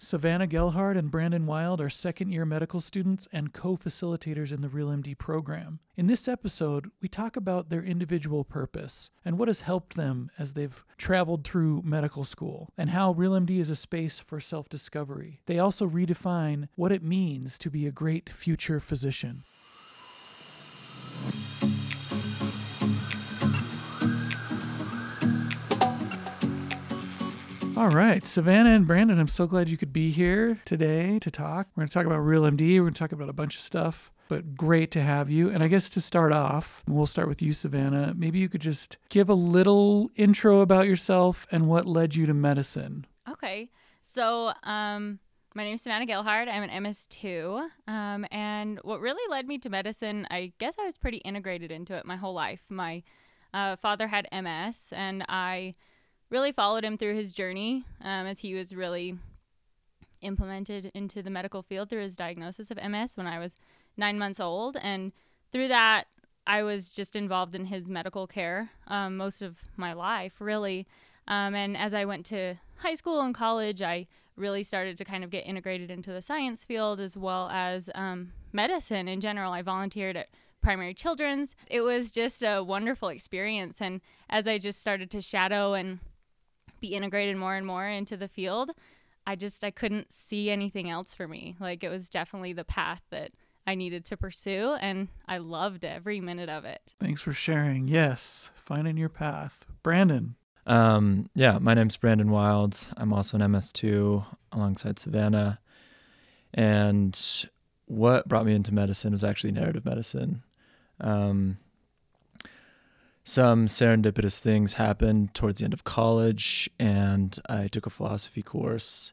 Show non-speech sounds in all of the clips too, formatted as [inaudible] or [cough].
Savannah Gelhard and Brandon Wilde are second year medical students and co facilitators in the Real MD program. In this episode, we talk about their individual purpose and what has helped them as they've traveled through medical school, and how Real MD is a space for self discovery. They also redefine what it means to be a great future physician. All right, Savannah and Brandon, I'm so glad you could be here today to talk. We're going to talk about Real MD. We're going to talk about a bunch of stuff, but great to have you. And I guess to start off, we'll start with you, Savannah. Maybe you could just give a little intro about yourself and what led you to medicine. Okay. So, um, my name is Savannah Gelhard. I'm an MS2. Um, and what really led me to medicine, I guess I was pretty integrated into it my whole life. My uh, father had MS, and I really followed him through his journey um, as he was really implemented into the medical field through his diagnosis of MS when I was nine months old. And through that, I was just involved in his medical care um, most of my life, really. Um, and as I went to high school and college, I really started to kind of get integrated into the science field as well as um, medicine in general. I volunteered at primary children's. It was just a wonderful experience. And as I just started to shadow and be integrated more and more into the field, I just I couldn't see anything else for me. Like it was definitely the path that I needed to pursue and I loved every minute of it. Thanks for sharing. Yes, finding your path. Brandon. Um, yeah, my name's Brandon Wilds. I'm also an MS2 alongside Savannah. And what brought me into medicine was actually narrative medicine. Um, some serendipitous things happened towards the end of college, and I took a philosophy course.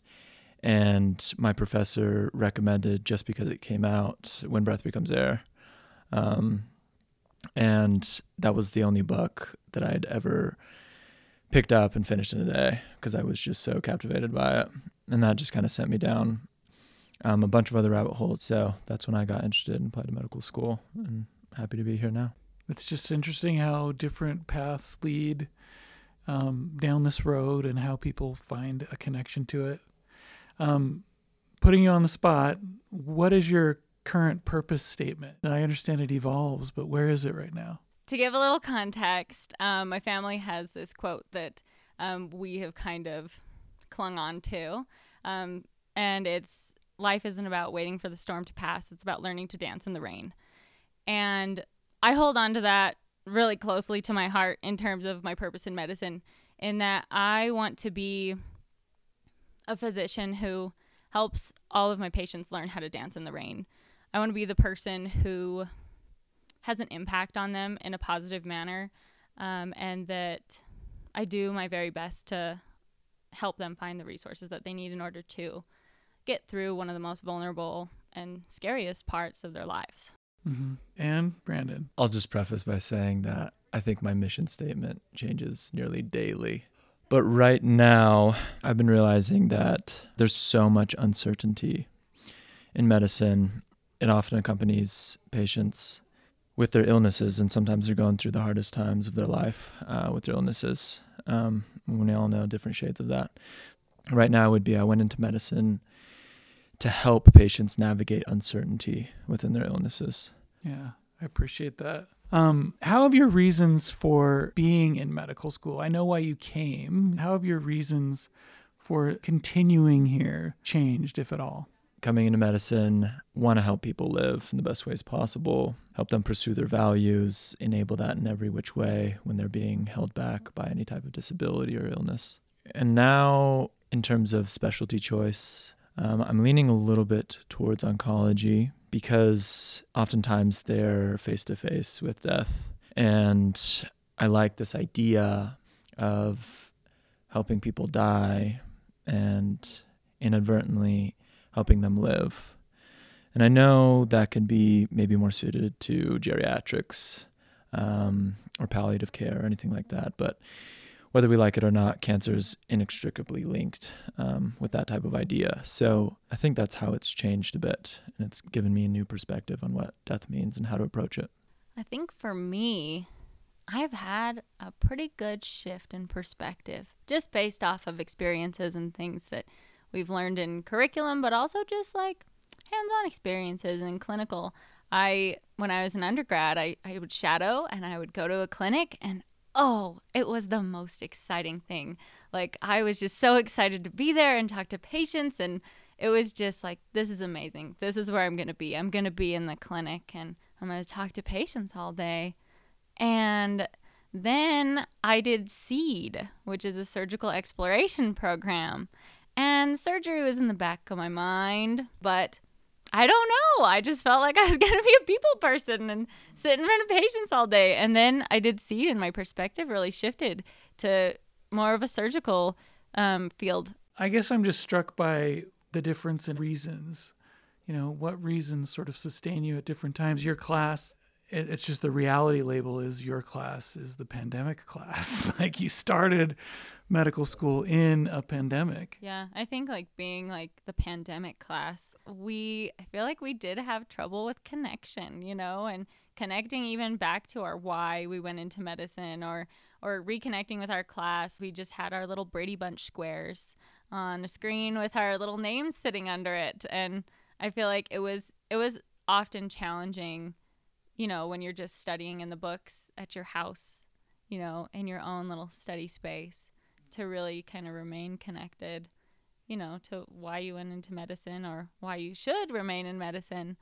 And my professor recommended just because it came out, When Breath Becomes Air. Um, and that was the only book that I'd ever picked up and finished in a day because I was just so captivated by it. And that just kind of sent me down um, a bunch of other rabbit holes. So that's when I got interested and applied to medical school, and happy to be here now. It's just interesting how different paths lead um, down this road and how people find a connection to it. Um, putting you on the spot, what is your current purpose statement? I understand it evolves, but where is it right now? To give a little context, um, my family has this quote that um, we have kind of clung on to. Um, and it's life isn't about waiting for the storm to pass, it's about learning to dance in the rain. And I hold on to that really closely to my heart in terms of my purpose in medicine, in that I want to be a physician who helps all of my patients learn how to dance in the rain. I want to be the person who has an impact on them in a positive manner, um, and that I do my very best to help them find the resources that they need in order to get through one of the most vulnerable and scariest parts of their lives. Mm-hmm. And Brandon. I'll just preface by saying that I think my mission statement changes nearly daily. But right now, I've been realizing that there's so much uncertainty in medicine. It often accompanies patients with their illnesses, and sometimes they're going through the hardest times of their life uh, with their illnesses. Um, we all know different shades of that. Right now, would be I went into medicine to help patients navigate uncertainty within their illnesses. Yeah, I appreciate that. Um, how have your reasons for being in medical school? I know why you came. How have your reasons for continuing here changed, if at all? Coming into medicine, want to help people live in the best ways possible, help them pursue their values, enable that in every which way when they're being held back by any type of disability or illness. And now, in terms of specialty choice, um, I'm leaning a little bit towards oncology because oftentimes they're face to face with death. And I like this idea of helping people die and inadvertently helping them live. And I know that can be maybe more suited to geriatrics um, or palliative care or anything like that. But whether we like it or not, cancer is inextricably linked um, with that type of idea. So I think that's how it's changed a bit. And it's given me a new perspective on what death means and how to approach it. I think for me, I've had a pretty good shift in perspective just based off of experiences and things that we've learned in curriculum, but also just like hands on experiences and clinical. I, when I was an undergrad, I, I would shadow and I would go to a clinic and oh, it was the most exciting thing. Like, I was just so excited to be there and talk to patients. And it was just like, this is amazing. This is where I'm going to be. I'm going to be in the clinic and I'm going to talk to patients all day. And then I did SEED, which is a surgical exploration program. And surgery was in the back of my mind, but I don't know. I just felt like [laughs] I was going to be a people person and sit in front of patients all day. And then I did SEED, and my perspective really shifted to more of a surgical um, field. I guess I'm just struck by the difference in reasons. You know, what reasons sort of sustain you at different times? Your class it, it's just the reality label is your class is the pandemic class. [laughs] like you started medical school in a pandemic. Yeah, I think like being like the pandemic class, we I feel like we did have trouble with connection, you know, and connecting even back to our why we went into medicine or or reconnecting with our class. We just had our little Brady Bunch squares on a screen with our little names sitting under it and I feel like it was it was often challenging you know, when you're just studying in the books at your house, you know, in your own little study space to really kind of remain connected, you know, to why you went into medicine or why you should remain in medicine.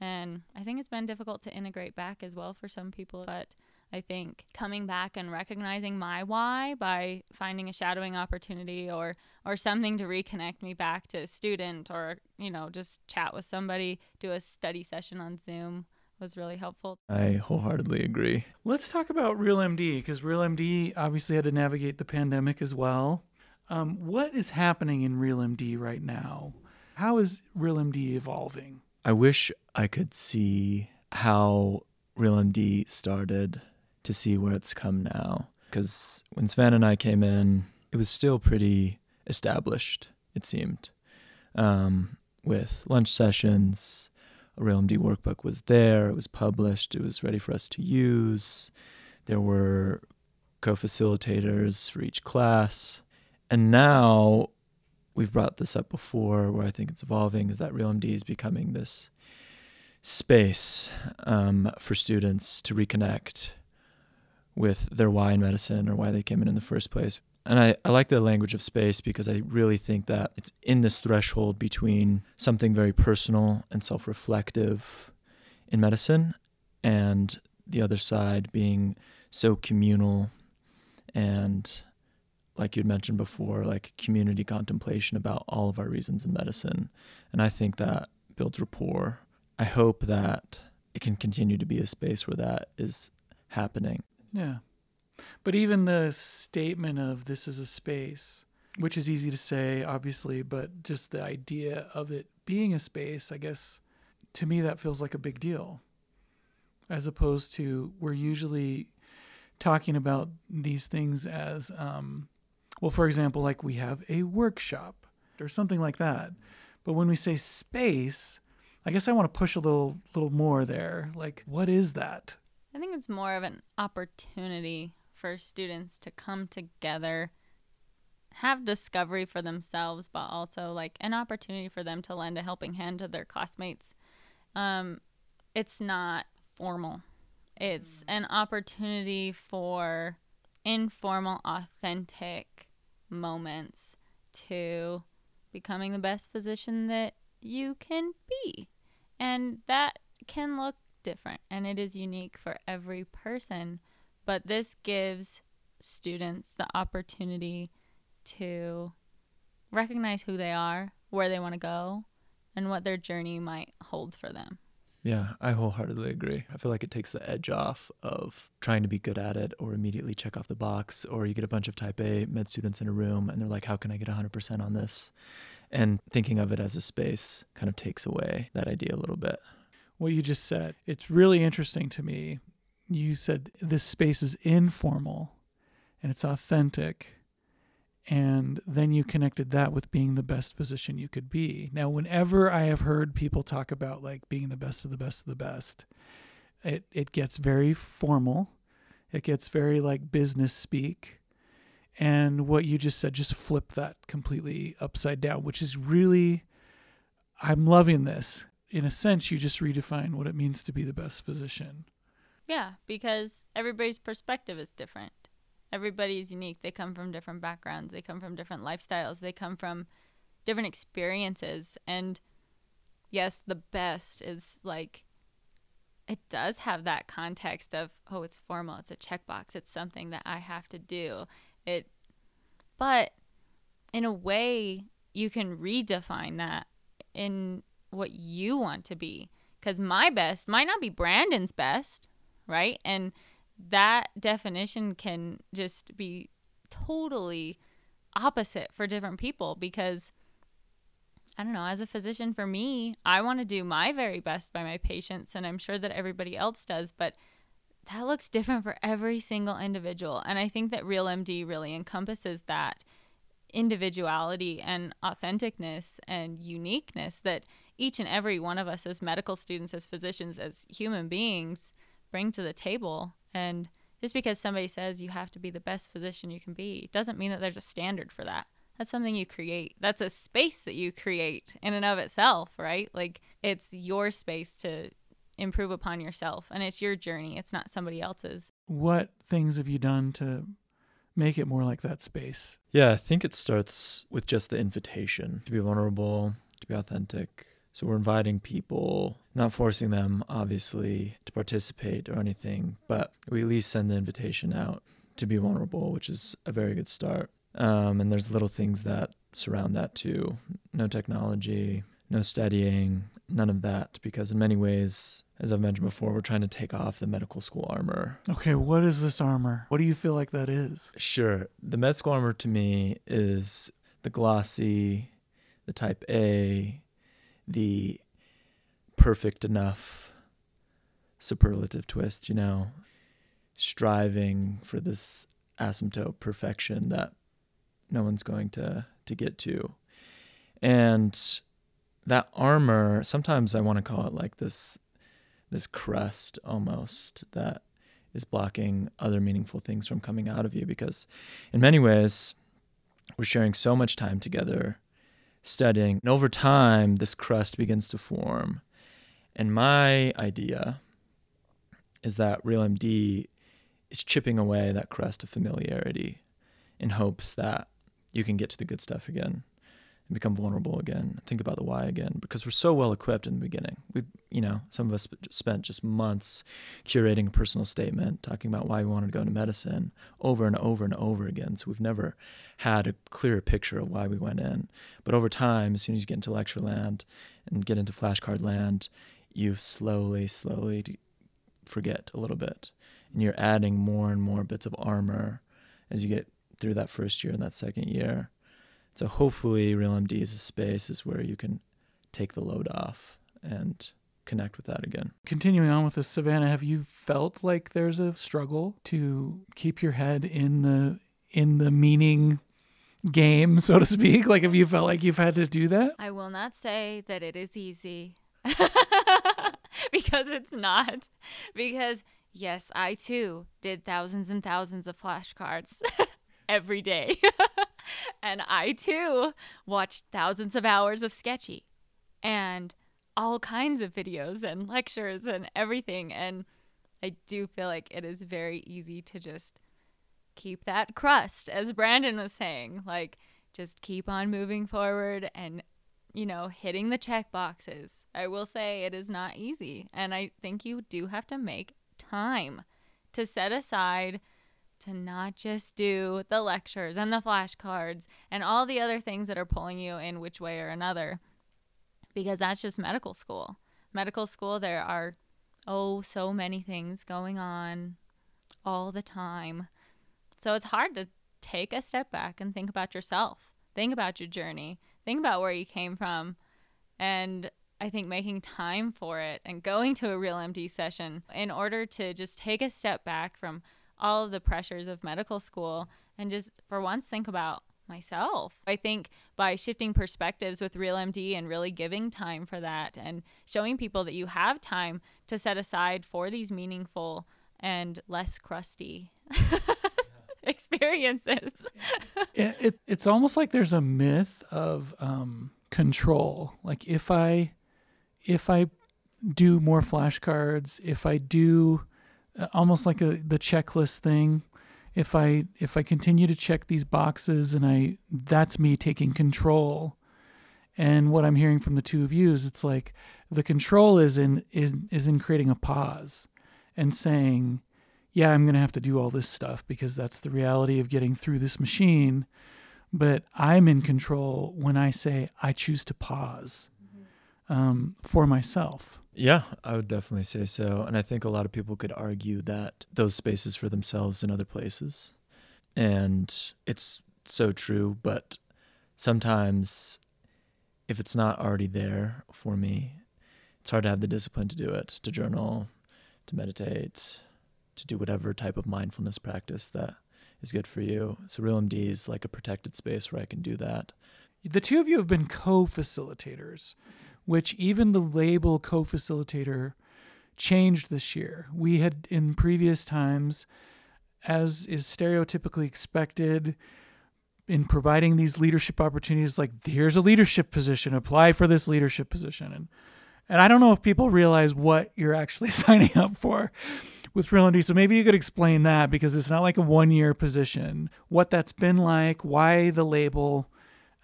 And I think it's been difficult to integrate back as well for some people, but I think coming back and recognizing my why by finding a shadowing opportunity or or something to reconnect me back to a student or you know just chat with somebody, do a study session on Zoom was really helpful. I wholeheartedly agree. Let's talk about RealMD because RealMD obviously had to navigate the pandemic as well. Um, what is happening in RealMD right now? How is RealMD evolving? I wish I could see how RealMD started to see where it's come now. Because when Sven and I came in, it was still pretty established, it seemed, um, with lunch sessions a RealMD workbook was there, it was published, it was ready for us to use. There were co facilitators for each class. And now we've brought this up before where I think it's evolving is that RealMD is becoming this space um, for students to reconnect with their why in medicine or why they came in in the first place and I, I like the language of space because I really think that it's in this threshold between something very personal and self reflective in medicine and the other side being so communal and like you'd mentioned before, like community contemplation about all of our reasons in medicine. And I think that builds rapport. I hope that it can continue to be a space where that is happening. Yeah. But even the statement of this is a space, which is easy to say, obviously, but just the idea of it being a space, I guess, to me, that feels like a big deal. As opposed to, we're usually talking about these things as, um, well, for example, like we have a workshop or something like that. But when we say space, I guess I want to push a little little more there. Like, what is that? I think it's more of an opportunity for students to come together, have discovery for themselves, but also like an opportunity for them to lend a helping hand to their classmates. Um, it's not formal, it's an opportunity for informal, authentic moments to becoming the best physician that you can be. And that can look different and it is unique for every person. But this gives students the opportunity to recognize who they are, where they want to go, and what their journey might hold for them. Yeah, I wholeheartedly agree. I feel like it takes the edge off of trying to be good at it or immediately check off the box, or you get a bunch of type A med students in a room and they're like, how can I get 100% on this? And thinking of it as a space kind of takes away that idea a little bit. What you just said, it's really interesting to me you said this space is informal and it's authentic and then you connected that with being the best physician you could be now whenever i have heard people talk about like being the best of the best of the best it it gets very formal it gets very like business speak and what you just said just flip that completely upside down, which is really I'm loving this. In a sense, you just redefine what it means to be the best physician. Yeah, because everybody's perspective is different. Everybody is unique. They come from different backgrounds, they come from different lifestyles, they come from different experiences. And yes, the best is like, it does have that context of, oh, it's formal, it's a checkbox, it's something that I have to do. It, but in a way, you can redefine that in what you want to be. Because my best might not be Brandon's best, right? And that definition can just be totally opposite for different people because I don't know, as a physician for me, I want to do my very best by my patients and I'm sure that everybody else does, but that looks different for every single individual. And I think that Real MD really encompasses that individuality and authenticness and uniqueness that each and every one of us as medical students, as physicians, as human beings bring to the table. And just because somebody says you have to be the best physician you can be doesn't mean that there's a standard for that. That's something you create. That's a space that you create in and of itself, right? Like it's your space to improve upon yourself and it's your journey. It's not somebody else's. What things have you done to make it more like that space? Yeah, I think it starts with just the invitation to be vulnerable, to be authentic. So we're inviting people, not forcing them, obviously, to participate or anything, but we at least send the invitation out to be vulnerable, which is a very good start. Um, and there's little things that surround that too. No technology, no studying, none of that, because in many ways, as I've mentioned before, we're trying to take off the medical school armor. Okay, what is this armor? What do you feel like that is? Sure. The med school armor to me is the glossy, the type A, the perfect enough superlative twist, you know, striving for this asymptote perfection that no one's going to to get to. And that armor, sometimes I want to call it like this this crust almost that is blocking other meaningful things from coming out of you because in many ways we're sharing so much time together studying and over time this crust begins to form. And my idea is that real md is chipping away that crust of familiarity in hopes that you can get to the good stuff again and become vulnerable again. Think about the why again because we're so well equipped in the beginning. We, you know, some of us spent just months curating a personal statement, talking about why we wanted to go into medicine over and over and over again. So we've never had a clearer picture of why we went in. But over time, as soon as you get into lecture land and get into flashcard land, you slowly, slowly forget a little bit, and you're adding more and more bits of armor as you get through that first year and that second year so hopefully, Real MD is a space is where you can take the load off and connect with that again. Continuing on with this, Savannah, have you felt like there's a struggle to keep your head in the in the meaning game, so to speak? Like, have you felt like you've had to do that? I will not say that it is easy [laughs] because it's not. Because, yes, I too did thousands and thousands of flashcards [laughs] every day. [laughs] and I too watched thousands of hours of Sketchy and all kinds of videos and lectures and everything. And I do feel like it is very easy to just keep that crust, as Brandon was saying. Like, just keep on moving forward and, you know, hitting the check boxes. I will say it is not easy. And I think you do have to make time to set aside to not just do the lectures and the flashcards and all the other things that are pulling you in which way or another because that's just medical school. Medical school, there are, oh, so many things going on all the time. So it's hard to take a step back and think about yourself, think about your journey, think about where you came from. And I think making time for it and going to a real MD session in order to just take a step back from all of the pressures of medical school and just for once think about myself. I think by shifting perspectives with Real MD and really giving time for that and showing people that you have time to set aside for these meaningful and less crusty [laughs] experiences. [laughs] it, it, it's almost like there's a myth of um, control. Like if I if I do more flashcards, if I do almost like a the checklist thing, if I if I continue to check these boxes and I that's me taking control. And what I'm hearing from the two of you is it's like the control is in is is in creating a pause and saying, yeah, I'm going to have to do all this stuff because that's the reality of getting through this machine. But I'm in control when I say I choose to pause um, for myself. Yeah, I would definitely say so. And I think a lot of people could argue that those spaces for themselves in other places. And it's so true, but sometimes if it's not already there for me, it's hard to have the discipline to do it, to journal, to meditate, to do whatever type of mindfulness practice that is good for you. So Real MD is like a protected space where I can do that. The two of you have been co-facilitators which even the label co facilitator changed this year. We had in previous times, as is stereotypically expected, in providing these leadership opportunities, like here's a leadership position, apply for this leadership position. And and I don't know if people realize what you're actually [laughs] signing up for with Real MD. So maybe you could explain that because it's not like a one year position. What that's been like, why the label,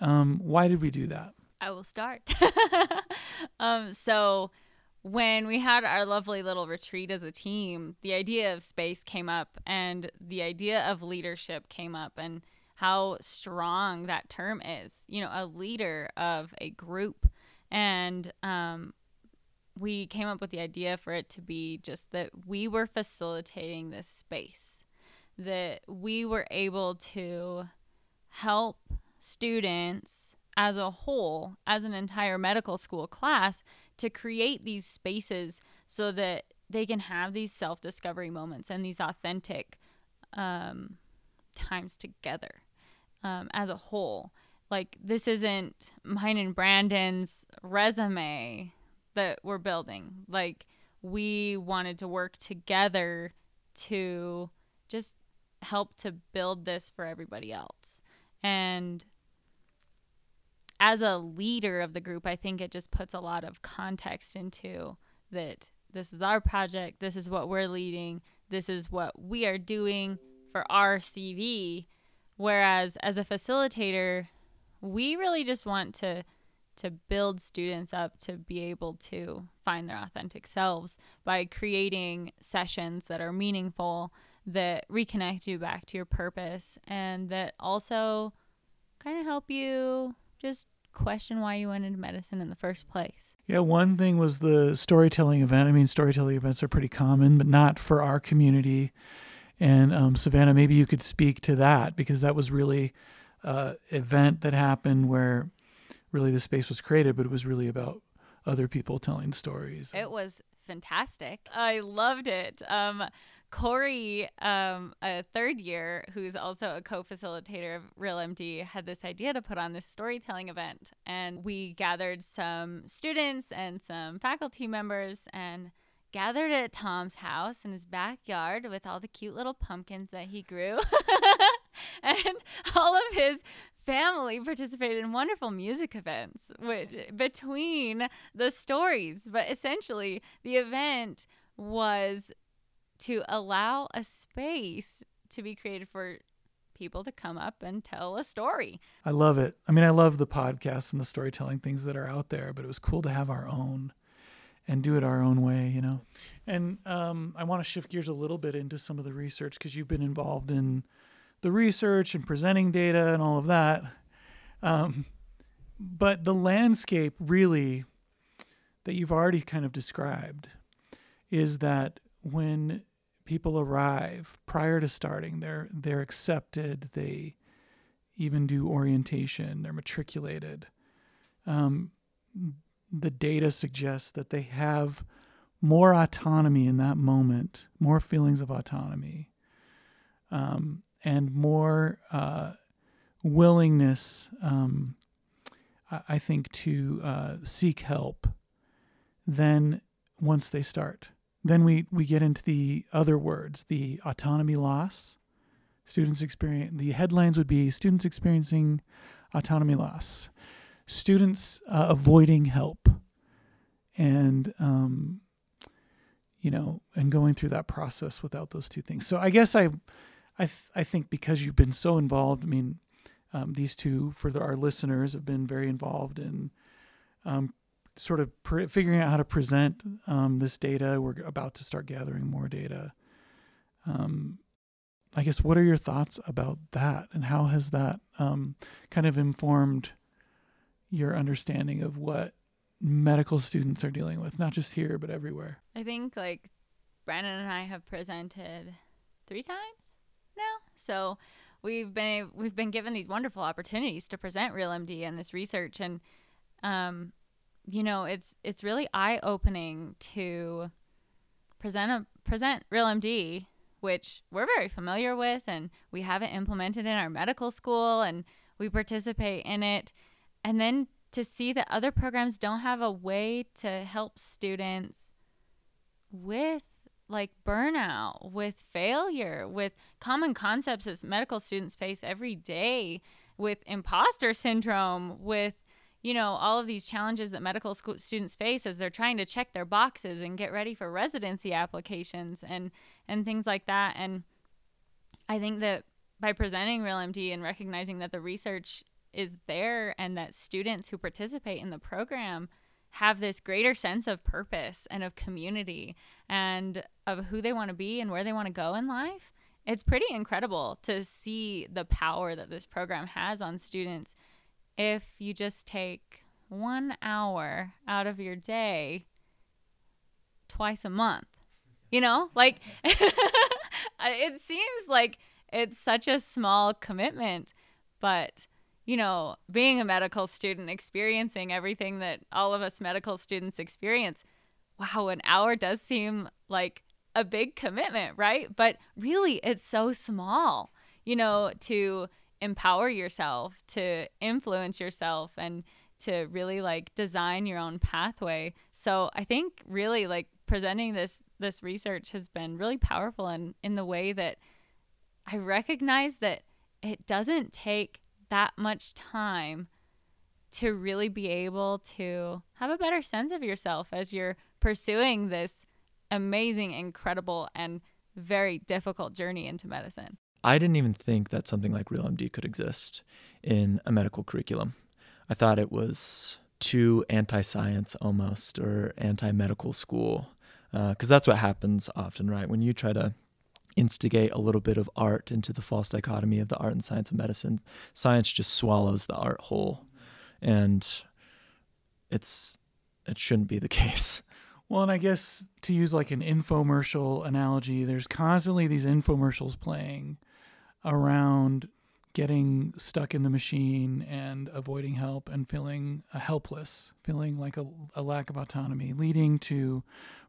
um, why did we do that? I will start. [laughs] um, so when we had our lovely little retreat as a team, the idea of space came up and the idea of leadership came up and how strong that term is. You know, a leader of a group. And um, we came up with the idea for it to be just that we were facilitating this space, that we were able to help students as a whole, as an entire medical school class, to create these spaces so that they can have these self discovery moments and these authentic um, times together um, as a whole. Like, this isn't mine and Brandon's resume that we're building. Like, we wanted to work together to just help to build this for everybody else. And as a leader of the group, I think it just puts a lot of context into that this is our project, this is what we're leading, this is what we are doing for our CV. Whereas as a facilitator, we really just want to to build students up to be able to find their authentic selves by creating sessions that are meaningful that reconnect you back to your purpose and that also kind of help you just question why you went into medicine in the first place. Yeah, one thing was the storytelling event. I mean, storytelling events are pretty common, but not for our community. And um, Savannah, maybe you could speak to that because that was really an uh, event that happened where really the space was created, but it was really about other people telling stories. It was fantastic. I loved it. Um, Corey, um, a third year, who's also a co facilitator of Real MD, had this idea to put on this storytelling event. And we gathered some students and some faculty members and gathered at Tom's house in his backyard with all the cute little pumpkins that he grew. [laughs] and all of his family participated in wonderful music events with, between the stories. But essentially, the event was to allow a space to be created for people to come up and tell a story. I love it. I mean, I love the podcasts and the storytelling things that are out there, but it was cool to have our own and do it our own way, you know. And um, I want to shift gears a little bit into some of the research because you've been involved in the research and presenting data and all of that. Um, but the landscape really that you've already kind of described is that when people arrive prior to starting. They're they're accepted. They even do orientation. They're matriculated. Um, the data suggests that they have more autonomy in that moment, more feelings of autonomy, um, and more uh, willingness, um, I think, to uh, seek help than once they start. Then we, we get into the other words the autonomy loss, Students experience the headlines would be students experiencing autonomy loss, students uh, avoiding help, and um, you know, and going through that process without those two things. So I guess I, I, th- I think because you've been so involved. I mean, um, these two for the, our listeners have been very involved in um, sort of pre- figuring out how to present um, this data. We're about to start gathering more data. Um, I guess what are your thoughts about that, and how has that um, kind of informed your understanding of what medical students are dealing with, not just here but everywhere? I think like Brandon and I have presented three times now, so we've been we've been given these wonderful opportunities to present Real MD and this research, and um, you know, it's it's really eye opening to present a present Real MD, which we're very familiar with, and we have it implemented in our medical school, and we participate in it, and then to see that other programs don't have a way to help students with like burnout, with failure, with common concepts that medical students face every day, with imposter syndrome, with you know all of these challenges that medical school students face as they're trying to check their boxes and get ready for residency applications and and things like that. And i think that by presenting real md and recognizing that the research is there and that students who participate in the program have this greater sense of purpose and of community and of who they want to be and where they want to go in life it's pretty incredible to see the power that this program has on students if you just take one hour out of your day twice a month. You know, like [laughs] it seems like it's such a small commitment, but you know, being a medical student, experiencing everything that all of us medical students experience, wow, an hour does seem like a big commitment, right? But really, it's so small, you know, to empower yourself, to influence yourself, and to really like design your own pathway. So I think really like presenting this this research has been really powerful in in the way that I recognize that it doesn't take that much time to really be able to have a better sense of yourself as you're pursuing this amazing, incredible, and very difficult journey into medicine. I didn't even think that something like Real MD could exist in a medical curriculum. I thought it was too anti science almost or anti medical school. Because uh, that's what happens often, right? When you try to instigate a little bit of art into the false dichotomy of the art and science of medicine, science just swallows the art whole. And it's it shouldn't be the [laughs] case. Well, and I guess to use like an infomercial analogy, there's constantly these infomercials playing around getting stuck in the machine and avoiding help and feeling uh, helpless, feeling like a, a, lack of autonomy, leading to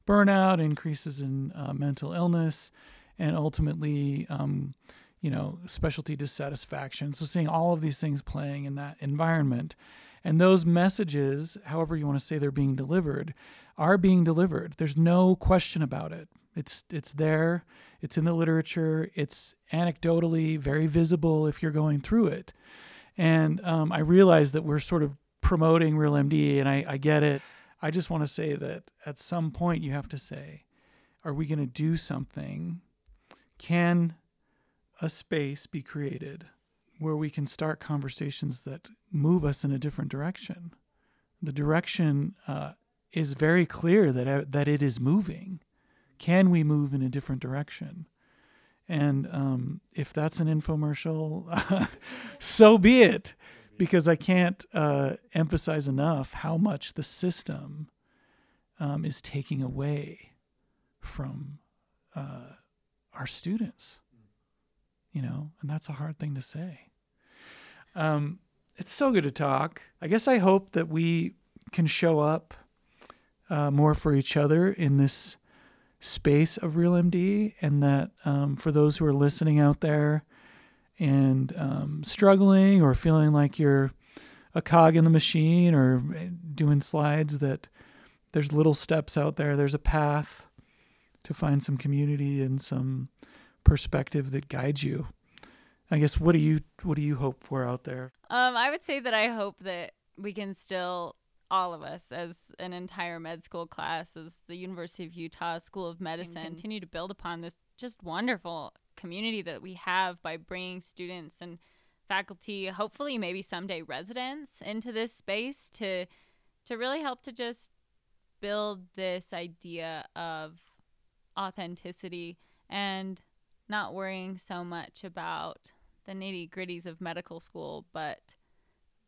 burnout, increases in uh, mental illness, and ultimately, um, you know, specialty dissatisfaction. So, seeing all of these things playing in that environment. And those messages, however you want to say they're being delivered, are being delivered. There's no question about it. It's it's there. It's in the literature. It's anecdotally very visible if you're going through it. And um, I realize that we're sort of promoting Real MD, and I, I get it. I just want to say that at some point you have to say, are we going to do something? Can a space be created where we can start conversations that move us in a different direction? The direction uh, is very clear that uh, that it is moving. Can we move in a different direction? And um, if that's an infomercial, [laughs] so be it, because I can't uh, emphasize enough how much the system um, is taking away from uh, our students. You know, and that's a hard thing to say. Um, it's so good to talk. I guess I hope that we can show up uh, more for each other in this space of Real MD, and that um, for those who are listening out there and um, struggling or feeling like you're a cog in the machine or eh, doing slides, that there's little steps out there. There's a path to find some community and some perspective that guides you. I guess what do you what do you hope for out there? Um, I would say that I hope that we can still all of us as an entire med school class as the University of Utah School of Medicine. continue to build upon this just wonderful community that we have by bringing students and faculty, hopefully maybe someday residents into this space to to really help to just build this idea of authenticity and not worrying so much about the nitty gritties of medical school, but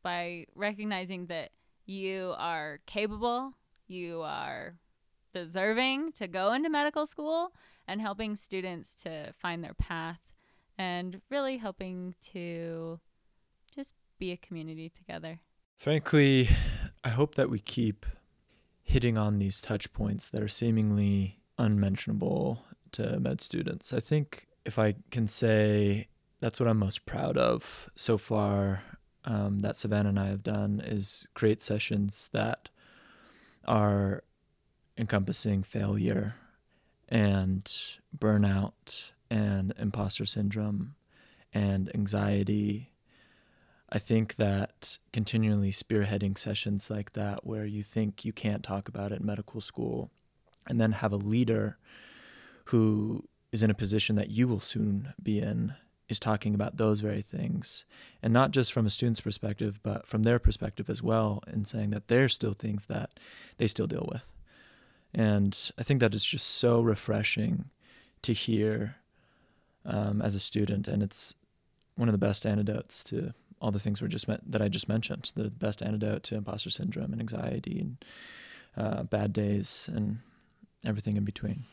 by recognizing that you are capable, you are deserving to go into medical school, and helping students to find their path and really helping to just be a community together. Frankly, I hope that we keep hitting on these touch points that are seemingly unmentionable to med students. I think if I can say that's what I'm most proud of so far um, that Savannah and I have done is create sessions that are encompassing failure and burnout and imposter syndrome and anxiety. I think that continually spearheading sessions like that, where you think you can't talk about it in medical school, and then have a leader who is in a position that you will soon be in is talking about those very things. And not just from a student's perspective but from their perspective as well and saying that there's still things that they still deal with. And i think that is just so refreshing to hear um, as a student. And it's one of the best antidotes to all the things we're just met, that i just mentioned the best antidote to imposter syndrome and anxiety and uh, bad days and everything in between